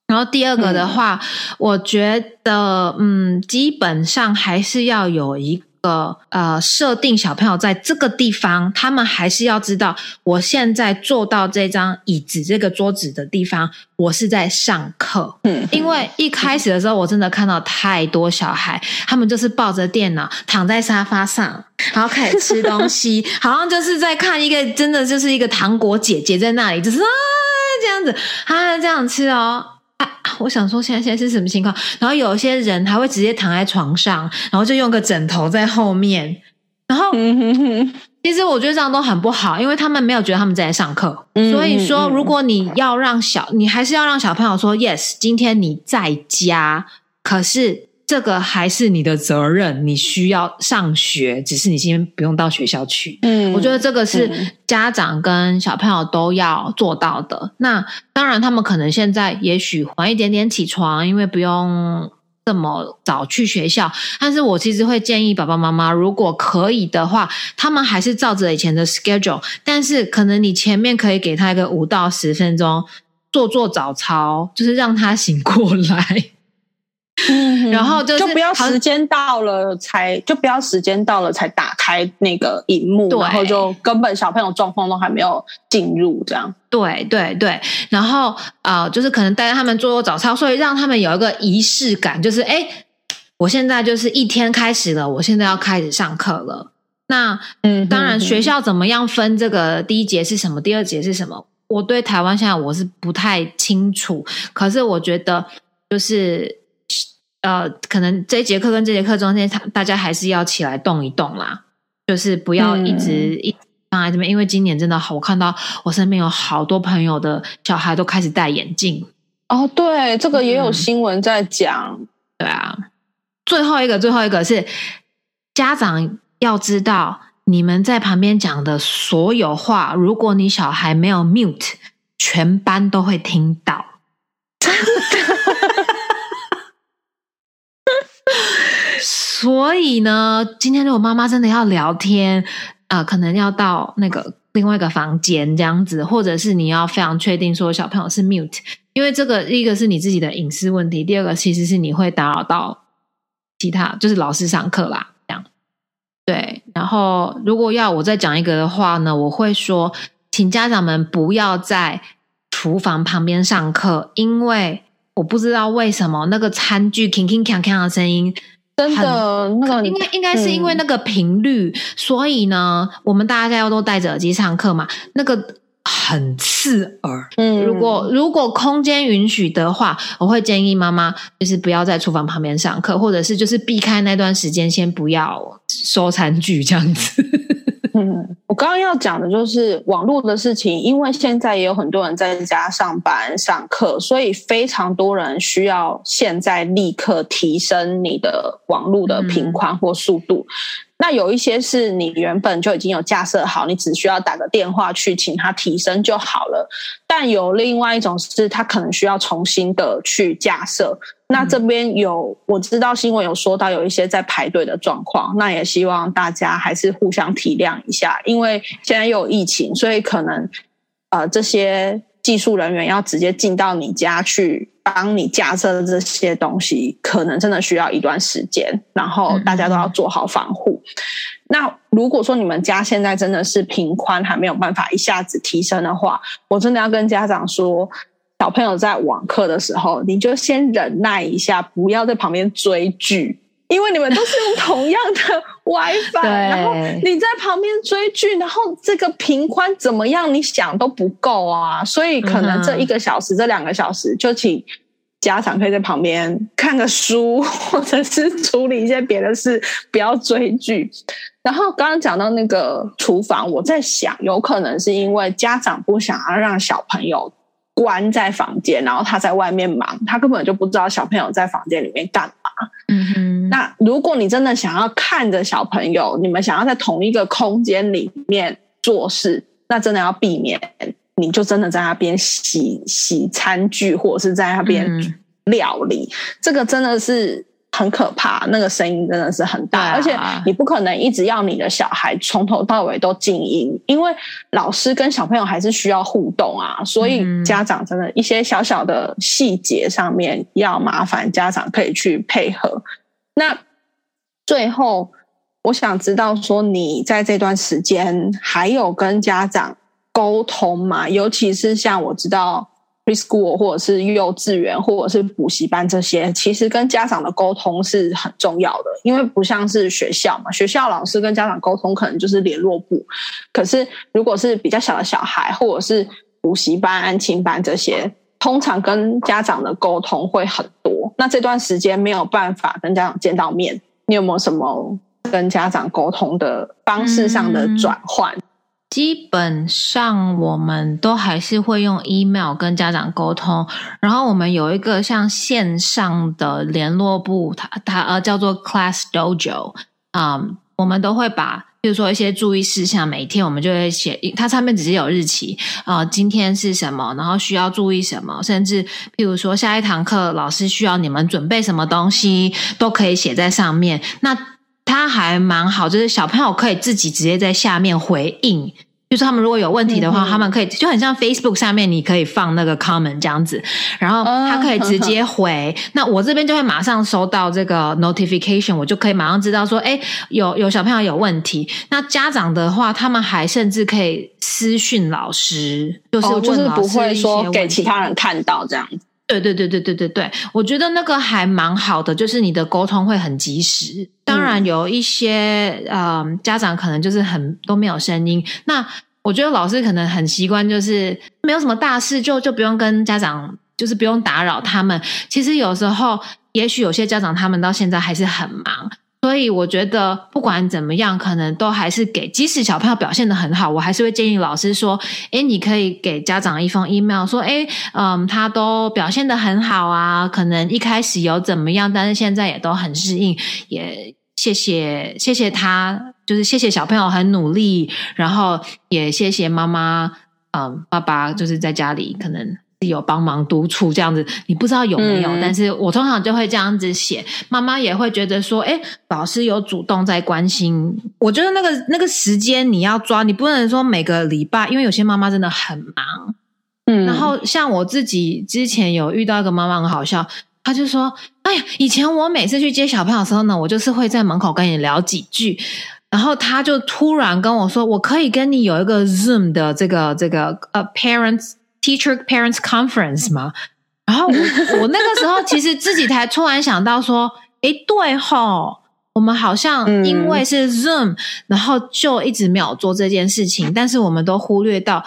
然后第二个的话，我觉得，嗯，基本上还是要有一个呃设定，小朋友在这个地方，他们还是要知道，我现在坐到这张椅子、这个桌子的地方，我是在上课。嗯，因为一开始的时候，我真的看到太多小孩，他们就是抱着电脑躺在沙发上，然后开始吃东西，好像就是在看一个真的就是一个糖果姐姐在那里，就是啊这样子啊这样吃哦。啊！我想说，现在现在是什么情况？然后有些人还会直接躺在床上，然后就用个枕头在后面。然后，嗯哼哼，其实我觉得这样都很不好，因为他们没有觉得他们在上课。嗯所以说，如果你要让小，你还是要让小朋友说，yes，今天你在家，可是这个还是你的责任，你需要上学，只是你今天不用到学校去。嗯我觉得这个是嗯家长跟小朋友都要做到的。那当然，他们可能现在也许晚一点点起床，因为不用这么早去学校。但是我其实会建议爸爸妈妈，如果可以的话，他们还是照着以前的 schedule，但是可能你前面可以给他一个五到十分钟做做早操，就是让他醒过来。嗯然后就是就不要好时间到了才就不要时间到了才打开那个荧幕，然后就根本小朋友状况都还没有进入，这样。对对对，然后呃，就是可能带着他们做做早操，所以让他们有一个仪式感，就是哎，我现在就是一天开始了，我现在要开始上课了。那嗯当然，学校怎么样分这个第一节是什么，第二节是什么？我对台湾现在我是不太清楚，可是我觉得就是呃，可能这一节课跟这节课中间，他大家还是要起来动一动啦，就是不要一直、嗯一放在这边，因为今年真的好，我看到我身边有好多朋友的小孩都开始戴眼镜，哦，对，这个也有嗯新闻在讲。对啊，最后一个，最后一个是家长要知道，你们在旁边讲的所有话，如果你小孩没有 mute，全班都会听到。所以呢，今天如果妈妈真的要聊天，呃，可能要到那个另外一个房间这样子，或者是你要非常确定说小朋友是 mute，因为这个一个是你自己的隐私问题，第二个其实是你会打扰到其他，就是老师上课啦，这样。对，然后如果要我再讲一个的话呢，我会说，请家长们不要在厨房旁边上课，因为我不知道为什么那个餐具铿铿锵锵的声音。真的，那个应该应该是因为那个频率，所以呢，我们大家要都戴着耳机上课嘛，那个很刺耳。嗯，如果如果空间允许的话，我会建议妈妈就是不要在厨房旁边上课，或者是就是避开那段时间，先不要收餐具这样子。嗯，我刚刚要讲的就是网络的事情，因为现在也有很多人在家上班、上课，所以非常多人需要现在立刻提升你的网络的频宽或速度。那有一些是你原本就已经有架设好，你只需要打个电话去请他提升就好了。但有另外一种是，他可能需要重新的去架设。那这边有我知道新闻有说到有一些在排队的状况，那也希望大家还是互相体谅一下，因为现在又有疫情，所以可能呃这些技术人员要直接进到你家去帮你架设这些东西，可能真的需要一段时间，然后大家都要做好防护。那如果说你们家现在真的是平宽还没有办法一下子提升的话，我真的要跟家长说。小朋友在网课的时候，你就先忍耐一下，不要在旁边追剧，因为你们都是用同样的 WiFi，然后你在旁边追剧，然后这个频宽怎么样，你想都不够啊，所以可能这一个小时、这两个小时，就请家长可以在旁边看个书，或者是处理一些别的事，不要追剧。然后刚刚讲到那个厨房，我在想，有可能是因为家长不想要让小朋友。关在房间，然后他在外面忙，他根本就不知道小朋友在房间里面干嘛。嗯哼。那如果你真的想要看着小朋友，你们想要在同一个空间里面做事，那真的要避免，你就真的在那边洗洗餐具，或者是在那边料理，这个真的是。很可怕，那个声音真的是很大，而且你不可能一直要你的小孩从头到尾都静音，因为老师跟小朋友还是需要互动啊。所以家长真的一些小小的细节上面要麻烦家长可以去配合。那最后，我想知道说你在这段时间还有跟家长沟通吗？尤其是像我知道。Preschool 或者是幼稚园或者是补习班这些，其实跟家长的沟通是很重要的，因为不像是学校嘛，学校老师跟家长沟通可能就是联络部，可是如果是比较小的小孩或者是补习班、安亲班这些，通常跟家长的沟通会很多。那这段时间没有办法跟家长见到面，你有没有什么跟家长沟通的方式上的转换？基本上我们都还是会用 email 跟家长沟通，然后我们有一个像线上的联络部，它它呃叫做 Class Dojo 啊，我们都会把，比如说一些注意事项，每天我们就会写，它上面只是有日期啊，今天是什么，然后需要注意什么，甚至譬如说下一堂课老师需要你们准备什么东西，都可以写在上面。那它还蛮好，就是小朋友可以自己直接在下面回应，就是他们如果有问题的话，他们可以就很像 Facebook 下面你可以放那个 comment 这样子，然后他可以直接回。那我这边就会马上收到这个 notification，我就可以马上知道说，哎，有有小朋友有问题。那家长的话，他们还甚至可以私讯老师，就是就是不会说给其他人看到这样子。对对对对对对对，我觉得那个还蛮好的，就是你的沟通会很及时。当然有一些呃家长可能就是很都没有声音，那我觉得老师可能很习惯，就是没有什么大事就就不用跟家长，就是不用打扰他们。其实有时候，也许有些家长他们到现在还是很忙。所以我觉得不管怎么样，可能都还是给，即使小朋友表现的很好，我还是会建议老师说：，哎，你可以给家长一封 email，说：，哎，嗯，他都表现的很好啊，可能一开始有怎么样，但是现在也都很适应，也谢谢谢谢他，就是谢谢小朋友很努力，然后也谢谢妈妈，嗯，爸爸就是在家里可能。有帮忙督促这样子，你不知道有没有？但是我通常就会这样子写，妈妈也会觉得说，哎，老师有主动在关心。我觉得那个那个时间你要抓，你不能说每个礼拜，因为有些妈妈真的很忙。嗯，然后像我自己之前有遇到一个妈妈很好笑，她就说，哎呀，以前我每次去接小朋友的时候呢，我就是会在门口跟你聊几句。然后他就突然跟我说：“我可以跟你有一个 Zoom 的这个这个呃 parents teacher parents conference 吗？”然后我 我那个时候其实自己才突然想到说：“诶，对吼，我们好像因为是 Zoom，然后就一直没有做这件事情，但是我们都忽略到。”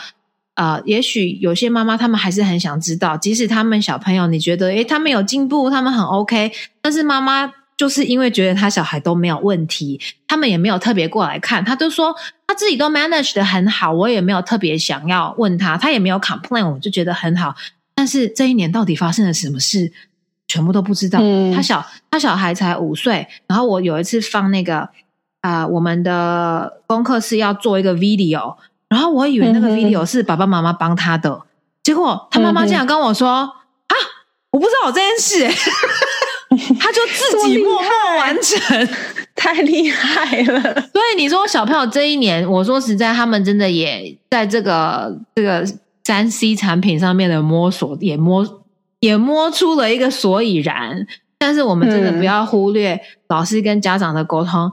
啊，也许有些妈妈他们还是很想知道，即使他们小朋友你觉得诶他们有进步，他们很 OK，但是妈妈就是因为觉得他小孩都没有问题，他们也没有特别过来看，他就说他自己都 manage 的很好，我也没有特别想要问他，他也没有 complain，我就觉得很好。但是这一年到底发生了什么事，全部都不知道。他小他小孩才五岁，然后我有一次放那个啊，我们的功课是要做一个 video。然后我以为那个 video 是爸爸妈妈帮他的，结果他妈妈竟然跟我说：“啊，我不知道有这件事。” 他就自己默默完成，太厉害了。所以你说小朋友这一年，我说实在，他们真的也在这个这个三 C 产品上面的摸索，也摸也摸出了一个所以然。但是我们真的不要忽略老师跟家长的沟通。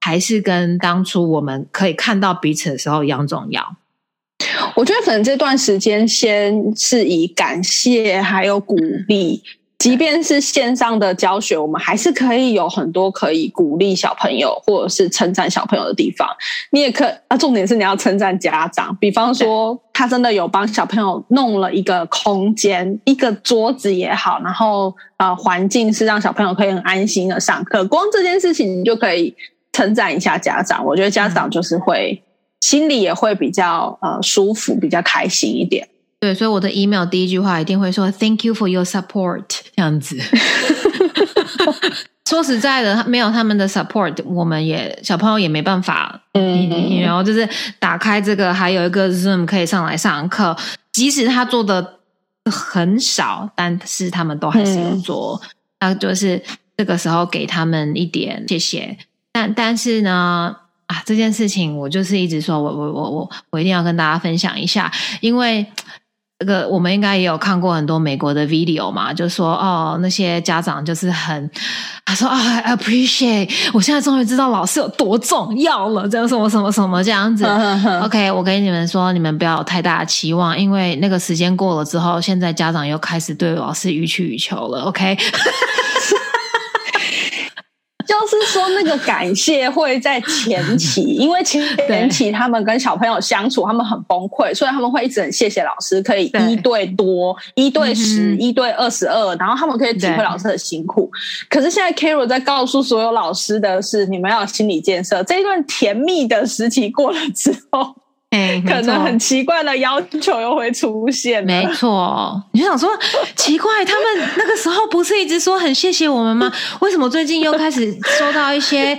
还是跟当初我们可以看到彼此的时候一样重要。我觉得可能这段时间先是以感谢还有鼓励，即便是线上的教学，我们还是可以有很多可以鼓励小朋友或者是称赞小朋友的地方。你也可啊，重点是你要称赞家长，比方说他真的有帮小朋友弄了一个空间，一个桌子也好，然后呃环境是让小朋友可以很安心的上课。光这件事情你就可以。称赞一下家长，我觉得家长就是会心里也会比较呃舒服，比较开心一点。对，所以我的 email 第一句话一定会说 “Thank you for your support” 这样子。说实在的，没有他们的 support，我们也小朋友也没办法。嗯，然后就是打开这个，还有一个 Zoom 可以上来上课，即使他做的很少，但是他们都还是有做。那就是这个时候给他们一点谢谢。但但是呢，啊，这件事情我就是一直说，我我我我我一定要跟大家分享一下，因为这个我们应该也有看过很多美国的 video 嘛，就说哦，那些家长就是很，他说啊，appreciate，我现在终于知道老师有多重要了，这样什么什么什么这样子。OK，我跟你们说，你们不要有太大的期望，因为那个时间过了之后，现在家长又开始对老师予取予求了。OK。就是说，那个感谢会在前期，因为前期他们跟小朋友相处，他们很崩溃，所以他们会一直很谢谢老师，可以一对多、一对十、一对二十二，然后他们可以体会老师的辛苦。可是现在 Carol 在告诉所有老师的是，你们要有心理建设。这一段甜蜜的时期过了之后。可能很奇怪的要求又会出现，没错。你就想说，奇怪，他们那个时候不是一直说很谢谢我们吗？为什么最近又开始收到一些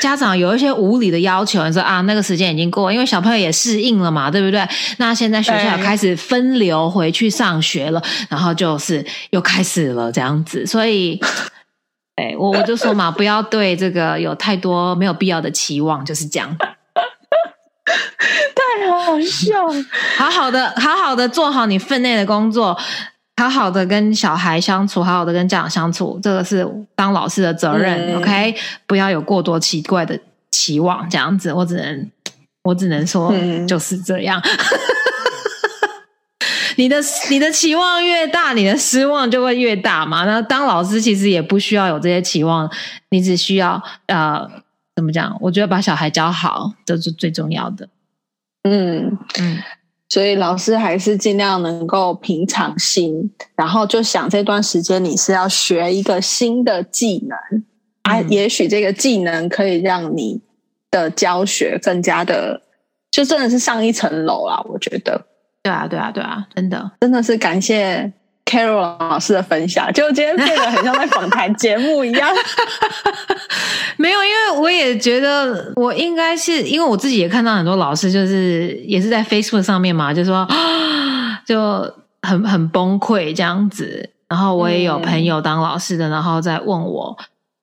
家长有一些无理的要求？你说啊，那个时间已经过，因为小朋友也适应了嘛，对不对？那现在学校开始分流回去上学了，然后就是又开始了这样子，所以，哎，我我就说嘛，不要对这个有太多没有必要的期望，就是这样。太好笑，好好的，好好的做好你分内的工作，好好的跟小孩相处，好好的跟家长相处，这个是当老师的责任。OK，不要有过多奇怪的期望，这样子，我只能，我只能说就是这样。你的你的期望越大，你的失望就会越大嘛。那当老师其实也不需要有这些期望，你只需要呃。怎么讲？我觉得把小孩教好，这是最重要的。嗯嗯，所以老师还是尽量能够平常心，然后就想这段时间你是要学一个新的技能啊，也许这个技能可以让你的教学更加的，就真的是上一层楼啦。我觉得，对啊，对啊，对啊，真的，真的是感谢。Carol 老师的分享，就今天变得很像在访谈节目一样。没有，因为我也觉得我应该是，因为我自己也看到很多老师，就是也是在 Facebook 上面嘛，就说 就很很崩溃这样子。然后我也有朋友当老师的，然后在问我，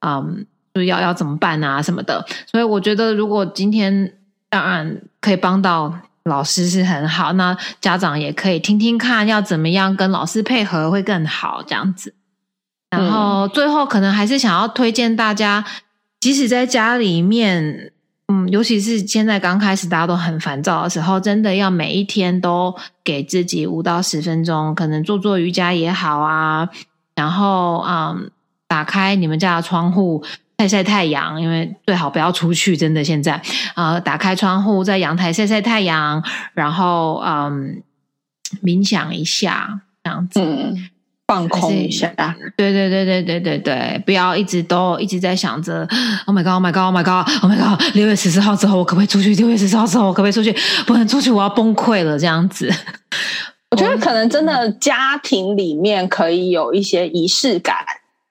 嗯，就要要怎么办啊什么的。所以我觉得，如果今天当然可以帮到。老师是很好，那家长也可以听听看，要怎么样跟老师配合会更好这样子。然后最后可能还是想要推荐大家，即使在家里面，嗯，尤其是现在刚开始大家都很烦躁的时候，真的要每一天都给自己五到十分钟，可能做做瑜伽也好啊，然后嗯，打开你们家的窗户晒晒太阳，因为最好不要出去，真的现在啊，打开窗户在阳台晒晒太阳，然后嗯，冥想一下这样子。嗯，放空一下。对对对对对对对，不要一直都一直在想着，Oh my god，Oh my god，Oh my god，Oh my god，六月十四号之后我可不可以出去？六月十四号之后我可不可以出去？不能出去，我要崩溃了，这样子。我觉得可能真的家庭里面可以有一些仪式感，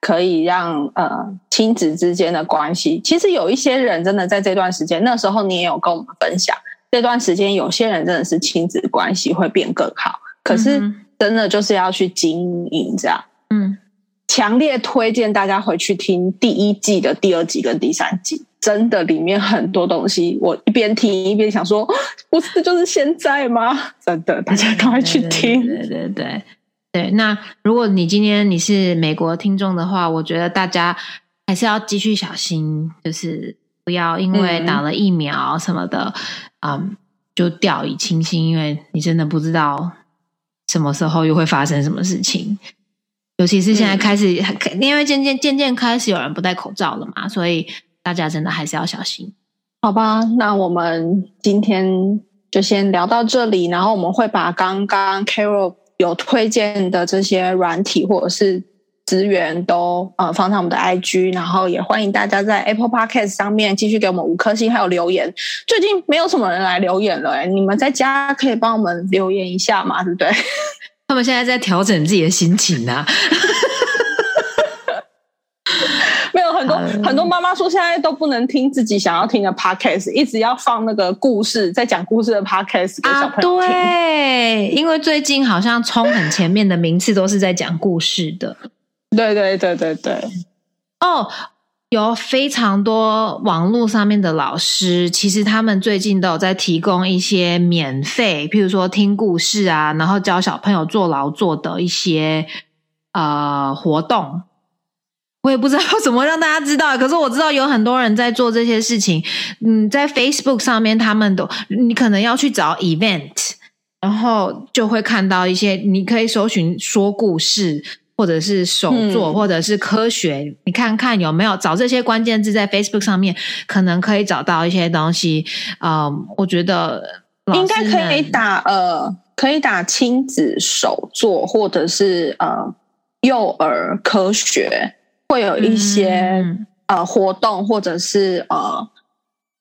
可以让呃亲子之间的关系。其实有一些人真的在这段时间，那时候你也有跟我们分享，这段时间有些人真的是亲子关系会变更好。可是真的就是要去经营这样。嗯，强烈推荐大家回去听第一季的第二集跟第三集，真的里面很多东西，我一边听一边想说，不是就是现在吗？真的，大家赶快去听。对对对对。那如果你今天你是美国听众的话，我觉得大家还是要继续小心，就是不要因为打了疫苗什么的，嗯，就掉以轻心，因为你真的不知道什么时候又会发生什么事情。尤其是现在开始，因为渐渐渐渐开始有人不戴口罩了嘛，所以大家真的还是要小心，好吧？那我们今天就先聊到这里，然后我们会把刚刚 Carol 有推荐的这些软体或者是资源都呃放在我们的 IG，然后也欢迎大家在 Apple Podcast 上面继续给我们五颗星还有留言。最近没有什么人来留言了，你们在家可以帮我们留言一下嘛，对不对？他们现在在调整自己的心情呢。很多很多妈妈说，现在都不能听自己想要听的 podcast，一直要放那个故事，在讲故事的 podcast 给小朋友听。对，因为最近好像冲很前面的名次都是在讲故事的。对对对对对。哦。有非常多网络上面的老师，其实他们最近都有在提供一些免费，譬如说听故事啊，然后教小朋友做劳作的一些呃活动。我也不知道 怎么让大家知道，可是我知道有很多人在做这些事情。嗯，在 Facebook 上面，他们都你可能要去找 event，然后就会看到一些，你可以搜寻说故事。或者是手作，或者是科学，你看看有没有找这些关键字在 Facebook 上面，可能可以找到一些东西。嗯，我觉得应该可以打呃，可以打亲子手作，或者是呃幼儿科学，会有一些呃活动，或者是呃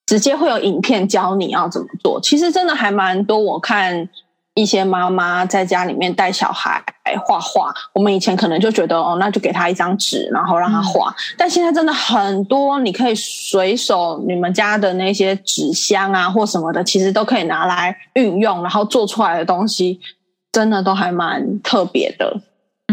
直接会有影片教你要怎么做。其实真的还蛮多，我看。一些妈妈在家里面带小孩画画，我们以前可能就觉得哦，那就给他一张纸，然后让他画。但现在真的很多，你可以随手你们家的那些纸箱啊或什么的，其实都可以拿来运用，然后做出来的东西真的都还蛮特别的，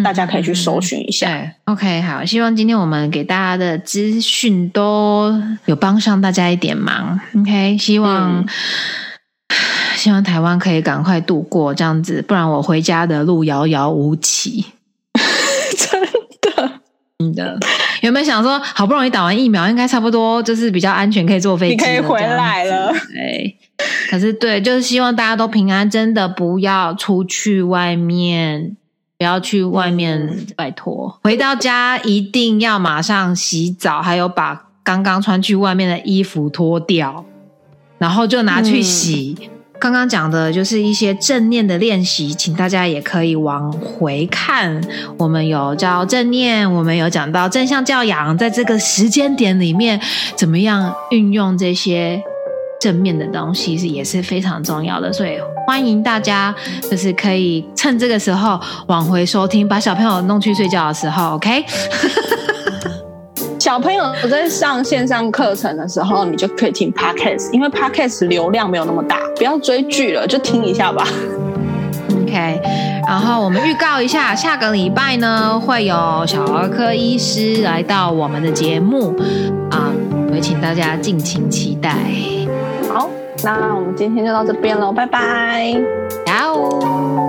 大家可以去搜寻一下。OK，好，希望今天我们给大家的资讯都有帮上大家一点忙。OK，希望。希望台湾可以赶快度过这样子，不然我回家的路遥遥无期。真的，真的，有没有想说，好不容易打完疫苗，应该差不多就是比较安全，可以坐飞机，可以回来了。对，可是对，就是希望大家都平安，真的不要出去外面，不要去外面，拜托，回到家一定要马上洗澡，还有把刚刚穿去外面的衣服脱掉，然后就拿去洗。刚刚讲的就是一些正念的练习，请大家也可以往回看。我们有教正念，我们有讲到正向教养，在这个时间点里面，怎么样运用这些正面的东西是也是非常重要的。所以欢迎大家，就是可以趁这个时候往回收听，把小朋友弄去睡觉的时候，OK。小朋友在上线上课程的时候，你就可以听 podcast，因为 podcast 流量没有那么大，不要追剧了，就听一下吧。OK，然后我们预告一下，下个礼拜呢会有小儿科医师来到我们的节目啊，也请大家敬请期待。那我们今天就到这边喽，拜拜，好。